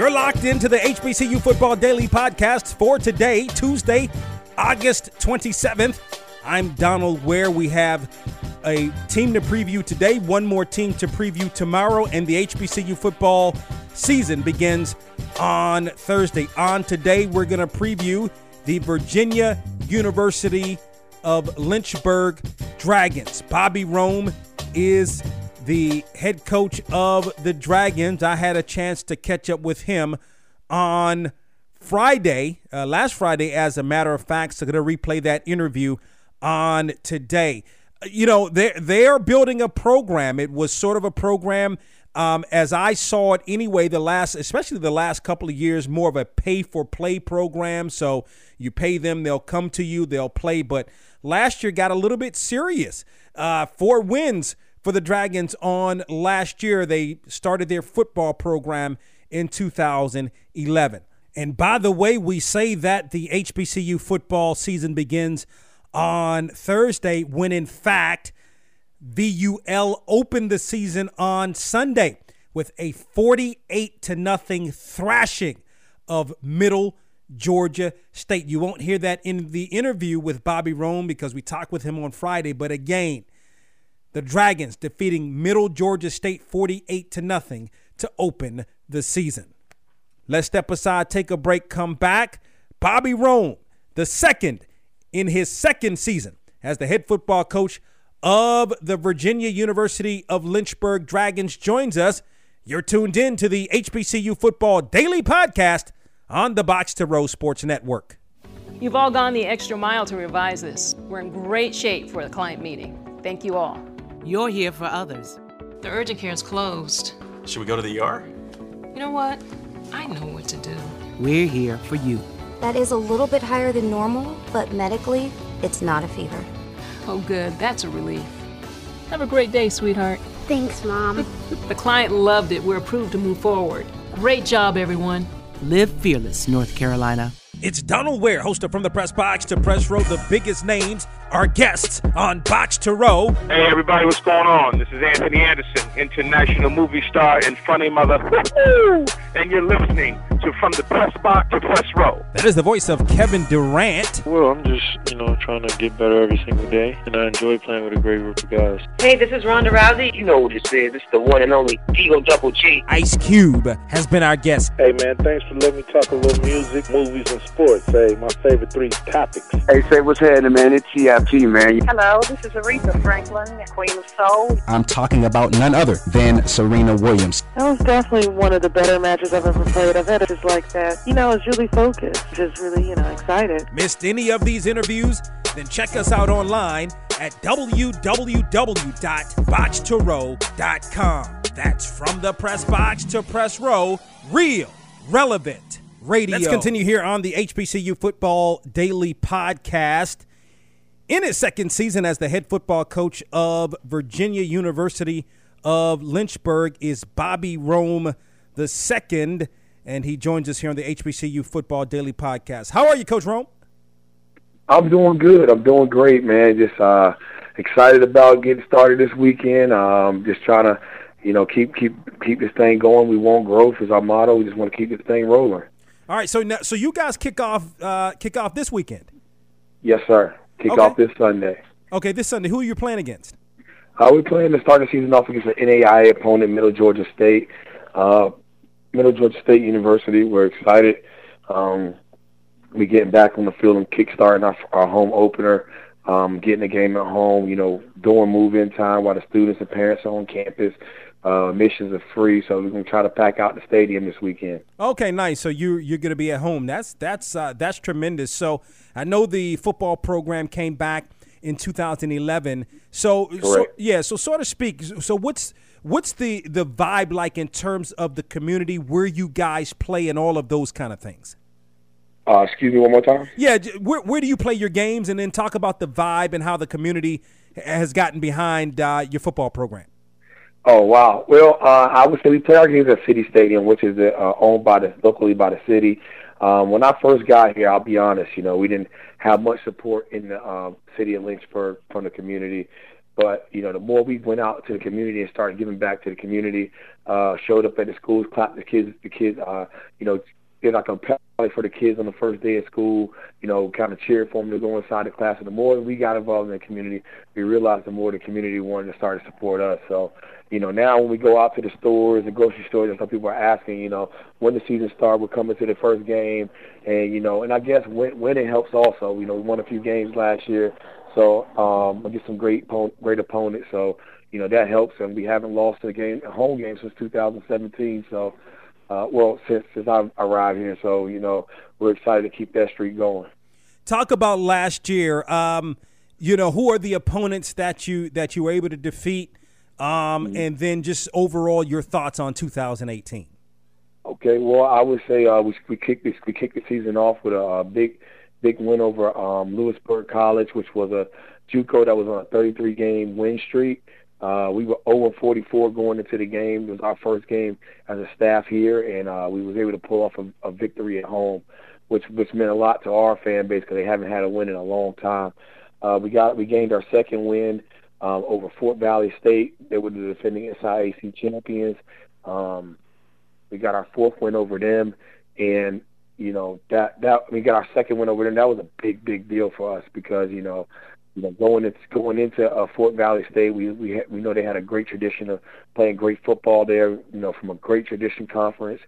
You're locked into the HBCU Football Daily Podcast for today, Tuesday, August 27th. I'm Donald Ware. We have a team to preview today, one more team to preview tomorrow, and the HBCU football season begins on Thursday. On today, we're going to preview the Virginia University of Lynchburg Dragons. Bobby Rome is the head coach of the Dragons. I had a chance to catch up with him on Friday, uh, last Friday, as a matter of fact. So, going to replay that interview on today. You know, they they are building a program. It was sort of a program um, as I saw it anyway, the last, especially the last couple of years, more of a pay for play program. So you pay them, they'll come to you, they'll play. But last year got a little bit serious. Uh, four wins for the Dragons on last year. They started their football program in 2011. And by the way, we say that the HBCU football season begins on Thursday when in fact VUL opened the season on Sunday with a 48 to nothing thrashing of Middle Georgia State. You won't hear that in the interview with Bobby Rome because we talked with him on Friday, but again, the Dragons defeating Middle Georgia State 48 to nothing to open the season. Let's step aside, take a break, come back. Bobby Rome, the second in his second season as the head football coach of the Virginia University of Lynchburg Dragons joins us. You're tuned in to the HBCU Football Daily Podcast on the Box to Row Sports Network. You've all gone the extra mile to revise this. We're in great shape for the client meeting. Thank you all. You're here for others. The urgent care is closed. Should we go to the ER? You know what? I know what to do. We're here for you. That is a little bit higher than normal, but medically, it's not a fever. Oh, good. That's a relief. Have a great day, sweetheart. Thanks, Mom. The client loved it. We're approved to move forward. Great job, everyone. Live fearless, North Carolina. It's Donald Ware, host of From the Press Box to Press Row. The biggest names are guests on Box to Row. Hey, everybody, what's going on? This is Anthony Anderson, international movie star and funny mother. and you're listening to From the Press Box to Press Row. That is the voice of Kevin Durant. Well, I'm just, you know, trying to get better every single day, and I enjoy playing with a great group of guys. Hey, this is Ronda Rousey. You know what this is. It's the one and only Eagle Double G. Ice Cube has been our guest. Hey, man, thanks for letting me talk a little music, movies, and sports. Hey, my favorite three topics. Hey, say what's happening, man. It's CIP, man. Hello, this is Aretha Franklin, Queen of Soul. I'm talking about none other than Serena Williams. That was definitely one of the better matches I've ever played. I've had it just like that. You know, I was really focused, just really, you know, excited. Missed any of these interviews? Then check us out online at www.boxtorow.com. That's from the press box to press row, real, relevant radio. Let's continue here on the HBCU Football Daily Podcast. In his second season as the head football coach of Virginia University of Lynchburg is Bobby Rome the second, and he joins us here on the HBCU Football Daily Podcast. How are you, Coach Rome? I'm doing good. I'm doing great, man. Just uh, excited about getting started this weekend. Um, just trying to, you know, keep keep keep this thing going. We want growth is our motto. We just want to keep this thing rolling. All right. So now, so you guys kick off uh, kick off this weekend. Yes, sir. Kick Okay. off this Sunday. Okay, this Sunday. Who are you playing against? Uh, we're playing to start the season off against an NAIA opponent, Middle Georgia State. Uh, Middle Georgia State University. We're excited. Um, we getting back on the field and kickstarting our, our home opener, um, getting the game at home. You know, during move-in time while the students and parents are on campus. Uh, admissions are free, so we're gonna try to pack out the stadium this weekend. Okay, nice. So you you're going to be at home. That's that's uh, that's tremendous. So I know the football program came back in 2011. So, so yeah, so sort of speak. So what's what's the the vibe like in terms of the community where you guys play and all of those kind of things? Uh, excuse me one more time. Yeah, where where do you play your games, and then talk about the vibe and how the community has gotten behind uh, your football program. Oh wow! Well, uh, I would say we play our games at City Stadium, which is uh, owned by the locally by the city. Um, when I first got here, I'll be honest, you know, we didn't have much support in the uh, city of Lynchburg from the community. But you know, the more we went out to the community and started giving back to the community, uh, showed up at the schools, clapped the kids, the kids, uh, you know, did like a rally for the kids on the first day of school. You know, kind of cheered for them to go inside the class. And the more we got involved in the community, we realized the more the community wanted to start to support us. So, you know, now when we go out to the stores, the grocery stores, and some people are asking, you know, when the season starts, we're coming to the first game, and you know, and I guess win, winning helps also. You know, we won a few games last year, so um, we get some great great opponents. So you know that helps, and we haven't lost a game a home game since 2017. So uh, well, since since I arrived here. So you know, we're excited to keep that streak going. Talk about last year. Um, you know, who are the opponents that you that you were able to defeat, um, mm-hmm. and then just overall your thoughts on 2018. Okay, well, I would say uh, we we kicked this we kicked the season off with a, a big big win over um, Louisburg College, which was a JUCO that was on a 33 game win streak. Uh, we were 0 44 going into the game. It was our first game as a staff here, and uh, we was able to pull off a, a victory at home, which which meant a lot to our fan base because they haven't had a win in a long time. Uh, we got we gained our second win um, over Fort Valley State. They were the defending SIAC champions. Um, we got our fourth win over them, and you know that that we got our second win over them. And that was a big big deal for us because you know you know, going into going into uh, Fort Valley State, we we ha- we know they had a great tradition of playing great football there. You know, from a great tradition conference,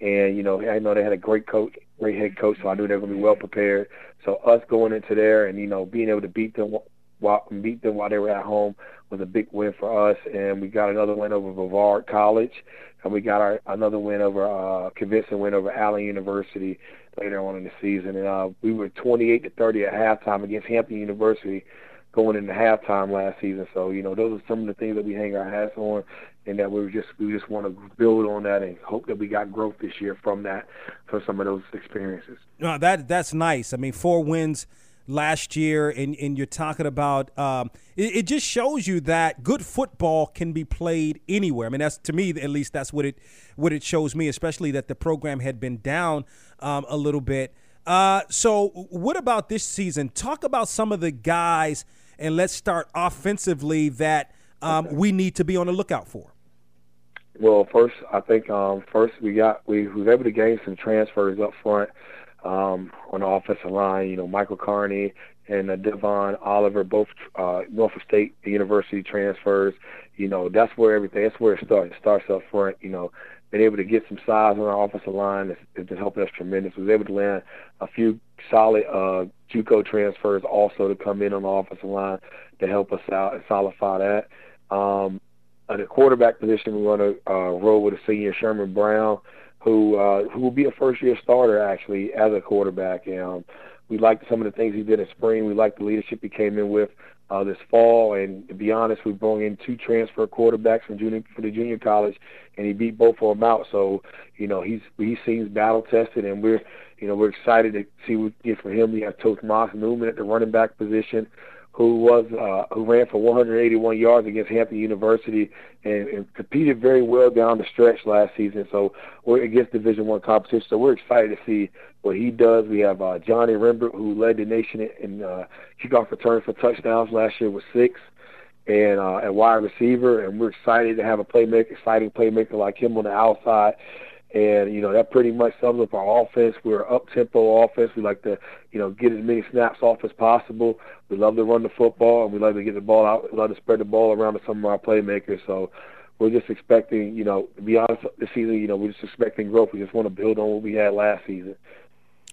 and you know, I know they had a great coach, great head coach, so I knew they were going to be well prepared. So us going into there and you know being able to beat them while beat them while they were at home was a big win for us. And we got another win over Brevard College, and we got our another win over uh, convincing win over Allen University later on in the season. And uh, we were 28 to 30 at halftime against Hampton University going into halftime last season. So you know those are some of the things that we hang our hats on, and that we just we just want to build on that and hope that we got growth this year from that from some of those experiences. No, that that's nice. I mean, four wins last year, and, and you're talking about um, it, it, just shows you that good football can be played anywhere. I mean, that's to me at least that's what it what it shows me, especially that the program had been down um, a little bit. Uh, so, what about this season? Talk about some of the guys, and let's start offensively that um, okay. we need to be on the lookout for. Well, first, I think um, first we got we, we were able to gain some transfers up front um, on the offensive line. You know, Michael Carney and uh, Devon Oliver, both uh, Norfolk State University transfers. You know, that's where everything. That's where it starts. It starts up front. You know, being able to get some size on our offensive line has, has been helping us tremendous. We was able to land a few solid uh, JUCO transfers also to come in on the offensive line to help us out and solidify that. Um, at the quarterback position, we're going to uh, roll with a senior Sherman Brown who uh, who will be a first year starter actually as a quarterback. And um, we liked some of the things he did in spring. We liked the leadership he came in with uh, this fall. And to be honest, we brought in two transfer quarterbacks from junior for the junior college, and he beat both of them out. So you know he's he seems battle tested, and we're you know we're excited to see what we get for him. We have Tomas Newman at the running back position who was uh, who ran for 181 yards against Hampton University and, and competed very well down the stretch last season. So we're against Division One competition. So we're excited to see what he does. We have uh, Johnny Rembert, who led the nation in uh, kickoff returns for touchdowns last year with six, and uh, at wide receiver. And we're excited to have a playmaker, exciting playmaker like him on the outside. And, you know, that pretty much sums up our offense. We're up tempo offense. We like to, you know, get as many snaps off as possible. We love to run the football and we love to get the ball out. We love to spread the ball around to some of our playmakers. So we're just expecting, you know, to be honest, this season, you know, we're just expecting growth. We just want to build on what we had last season.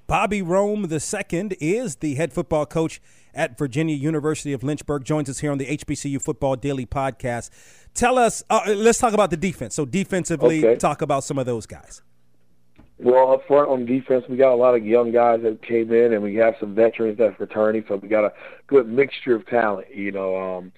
Bobby Rome II is the head football coach at Virginia University of Lynchburg. Joins us here on the HBCU Football Daily Podcast. Tell us, uh, let's talk about the defense. So defensively, okay. talk about some of those guys. Well, up front on defense, we got a lot of young guys that came in, and we have some veterans that's returning. So we got a good mixture of talent. You know, um,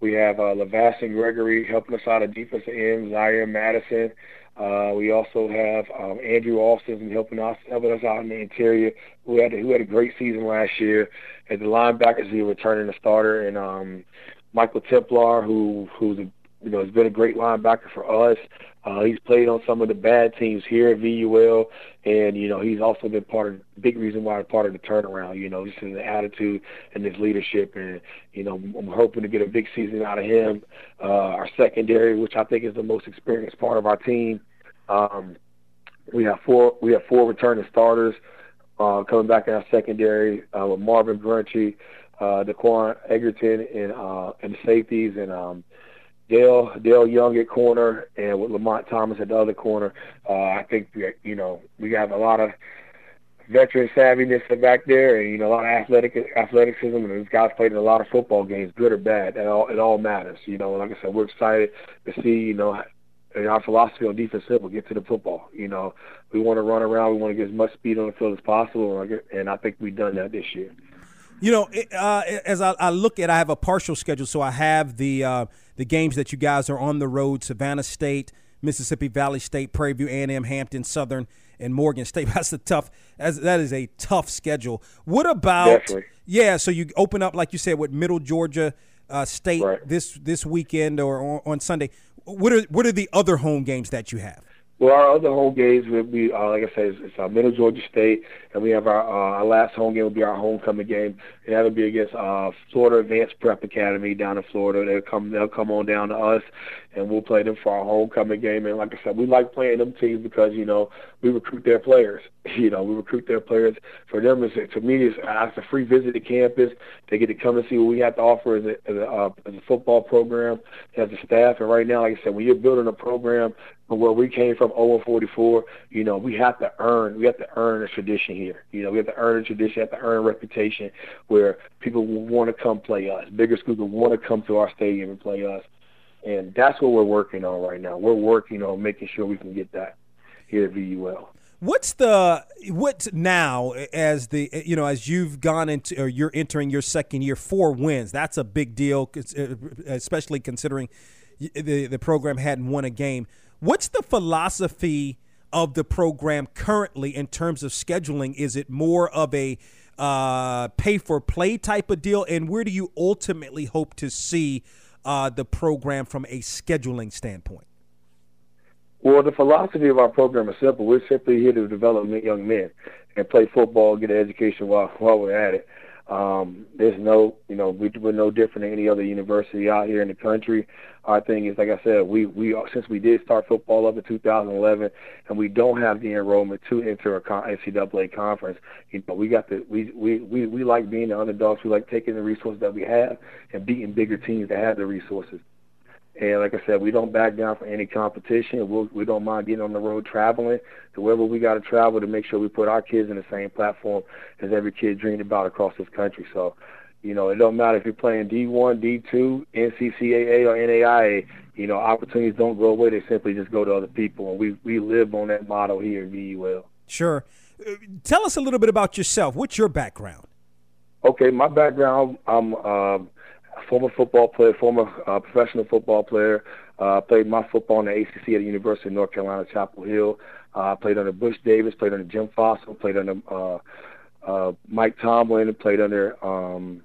we have uh, and Gregory helping us out at defensive end, Zaire Madison. Uh, we also have um, Andrew Austin helping us helping us out in the interior, who had who had a great season last year. At the linebackers, he returning the starter, and um, Michael Templar, who who's a you know, he's been a great linebacker for us. Uh, he's played on some of the bad teams here at VUL, and you know he's also been part of big reason why part of the turnaround. You know, just in the attitude and his leadership, and you know I'm hoping to get a big season out of him. Uh, our secondary, which I think is the most experienced part of our team. Um, we have four we have four returning starters uh, coming back in our secondary uh, with Marvin Brunchy, uh, Daquan Egerton, and uh, and safeties, and um, Dale Dale Young at corner and with Lamont Thomas at the other corner. Uh, I think you know we have a lot of veteran savviness back there, and you know a lot of athletic athleticism, and these guys played in a lot of football games, good or bad. It all it all matters. You know, like I said, we're excited to see you know. Our philosophy on defense simple: get to the football. You know, we want to run around. We want to get as much speed on the field as possible, and I think we've done that this year. You know, uh, as I, I, look at, I have a partial schedule, so I have the uh, the games that you guys are on the road: Savannah State, Mississippi Valley State, Prairie View, A&M, Hampton, Southern, and Morgan State. That's a tough. That's, that is a tough schedule. What about? Definitely. Yeah, so you open up like you said with Middle Georgia uh, State right. this this weekend or on, on Sunday. What are what are the other home games that you have? Well, our other home games will be, uh, like I said, it's, it's uh, Middle Georgia State, and we have our uh, our last home game will be our homecoming game, and that'll be against uh, Florida Advanced Prep Academy down in Florida. They'll come they'll come on down to us, and we'll play them for our homecoming game. And like I said, we like playing them teams because you know we recruit their players. You know, we recruit their players. For them, it's, to me, it's, it's a free visit to campus. They get to come and see what we have to offer as a, as a, uh, as a football program, as a staff. And right now, like I said, when you're building a program from where we came from, 0 and 44, you know, we have to earn. We have to earn a tradition here. You know, we have to earn a tradition. We have to earn a reputation where people will want to come play us. Bigger schools will want to come to our stadium and play us. And that's what we're working on right now. We're working on making sure we can get that here at VUL. What's the what's now as the you know as you've gone into or you're entering your second year four wins that's a big deal uh, especially considering the the program hadn't won a game. What's the philosophy of the program currently in terms of scheduling? Is it more of a uh, pay for play type of deal, and where do you ultimately hope to see uh, the program from a scheduling standpoint? Well, the philosophy of our program is simple. We're simply here to develop young men and play football, get an education while while we're at it. Um, there's no, you know, we, we're no different than any other university out here in the country. Our thing is, like I said, we we since we did start football up in 2011, and we don't have the enrollment to enter a NCAA conference. You know, we got the we we we we like being the underdogs. We like taking the resources that we have and beating bigger teams that have the resources. And like I said, we don't back down for any competition. We'll, we don't mind getting on the road traveling to wherever we got to travel to make sure we put our kids in the same platform as every kid dreamed about across this country. So, you know, it don't matter if you're playing D1, D2, NCCAA, or NAIA. You know, opportunities don't go away; they simply just go to other people, and we we live on that motto here at VUL. Sure. Tell us a little bit about yourself. What's your background? Okay, my background. I'm. Uh, former football player, former uh, professional football player. Uh, played my football in the ACC at the University of North Carolina, Chapel Hill. Uh, played under Butch Davis, played under Jim Fassel, played under uh, uh, Mike Tomlin, played under um,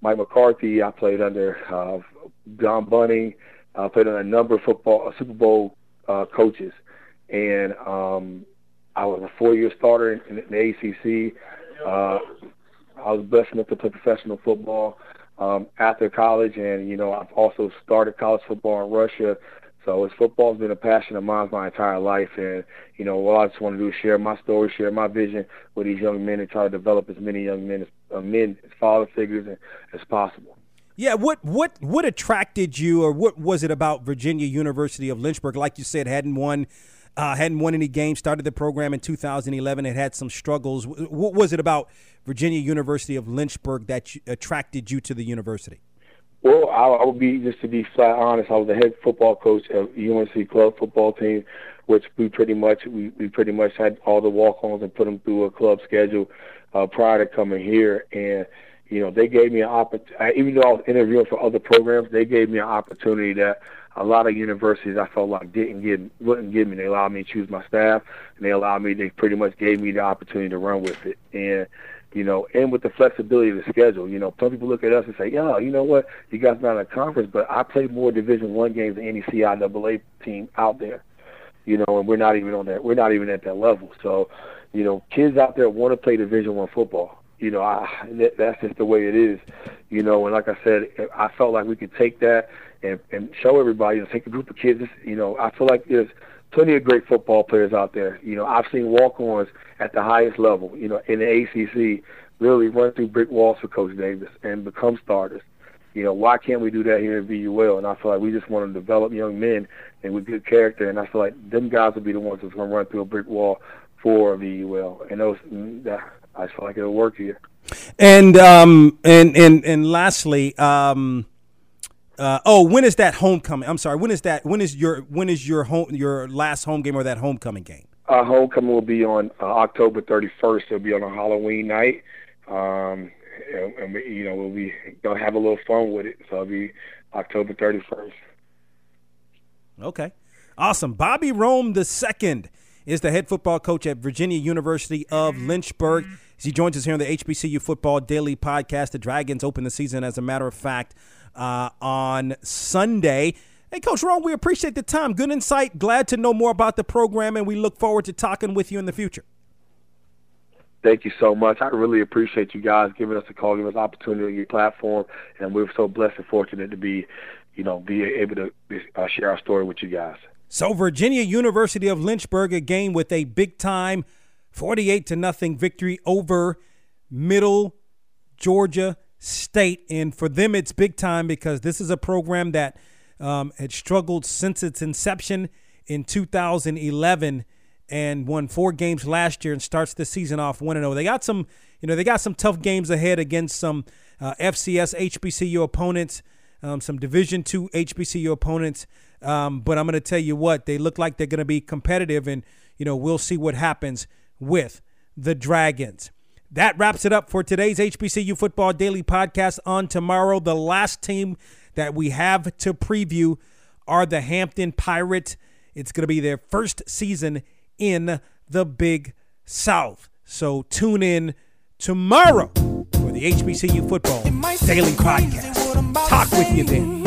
Mike McCarthy. I played under uh, John Bunting. I played under a number of football uh, Super Bowl uh, coaches, and um, I was a four-year starter in, in the ACC. Uh, I was blessed enough to play professional football um, after college, and you know I've also started college football in Russia. So it's football's been a passion of mine my entire life, and you know what I just want to do is share my story, share my vision with these young men, and try to develop as many young men as uh, men, as father figures, as, as possible. Yeah, what what what attracted you, or what was it about Virginia University of Lynchburg? Like you said, hadn't won uh, hadn't won any games. Started the program in 2011. It had some struggles. What was it about Virginia University of Lynchburg that attracted you to the university? Well, I, I would be just to be flat honest. I was the head football coach of UNC club football team, which we pretty much we, we pretty much had all the walk-ons and put them through a club schedule uh, prior to coming here. And you know, they gave me an opportunity. Even though I was interviewing for other programs, they gave me an opportunity that a lot of universities I felt like didn't give wouldn't give me. They allowed me to choose my staff, and they allowed me. They pretty much gave me the opportunity to run with it. And you know, and with the flexibility of the schedule. You know, some people look at us and say, "Yeah, you know what? You guys not in a conference, but I play more Division One games than any CIAA team out there." You know, and we're not even on that. We're not even at that level. So, you know, kids out there want to play Division One football. You know, I, that, that's just the way it is. You know, and like I said, I felt like we could take that and, and show everybody, you know, take a group of kids. You know, I feel like there's plenty of great football players out there. You know, I've seen walk-ons at the highest level. You know, in the ACC, really run through brick walls for Coach Davis and become starters. You know, why can't we do that here in VUL? And I feel like we just want to develop young men and with good character. And I feel like them guys will be the ones that's going to run through a brick wall for VUL. And those, that, I feel like it'll work here. And um and and and lastly, um uh, oh, when is that homecoming? I'm sorry. When is that? When is your when is your home your last home game or that homecoming game? Our homecoming will be on uh, October 31st. It'll be on a Halloween night, um, and, and we, you know we'll be gonna have a little fun with it. So it'll be October 31st. Okay, awesome. Bobby Rome the second is the head football coach at Virginia University of Lynchburg. As he joins us here on the HBCU Football Daily Podcast, the Dragons open the season, as a matter of fact, uh, on Sunday. Hey, Coach Rome, we appreciate the time. Good insight. Glad to know more about the program, and we look forward to talking with you in the future. Thank you so much. I really appreciate you guys giving us a call, giving us opportunity on your platform, and we're so blessed and fortunate to be, you know, be able to uh, share our story with you guys. So, Virginia University of Lynchburg, a game with a big time 48 to nothing victory over Middle Georgia State. And for them, it's big time because this is a program that um, had struggled since its inception in 2011 and won four games last year and starts the season off 1 0. They got some, you know, they got some tough games ahead against some uh, FCS HBCU opponents, um, some Division two HBCU opponents. Um, but I'm going to tell you what, they look like they're going to be competitive, and you know we'll see what happens with the Dragons. That wraps it up for today's HBCU Football Daily Podcast. On tomorrow, the last team that we have to preview are the Hampton Pirates. It's going to be their first season in the Big South. So tune in tomorrow for the HBCU Football Daily Podcast. Talk with you then.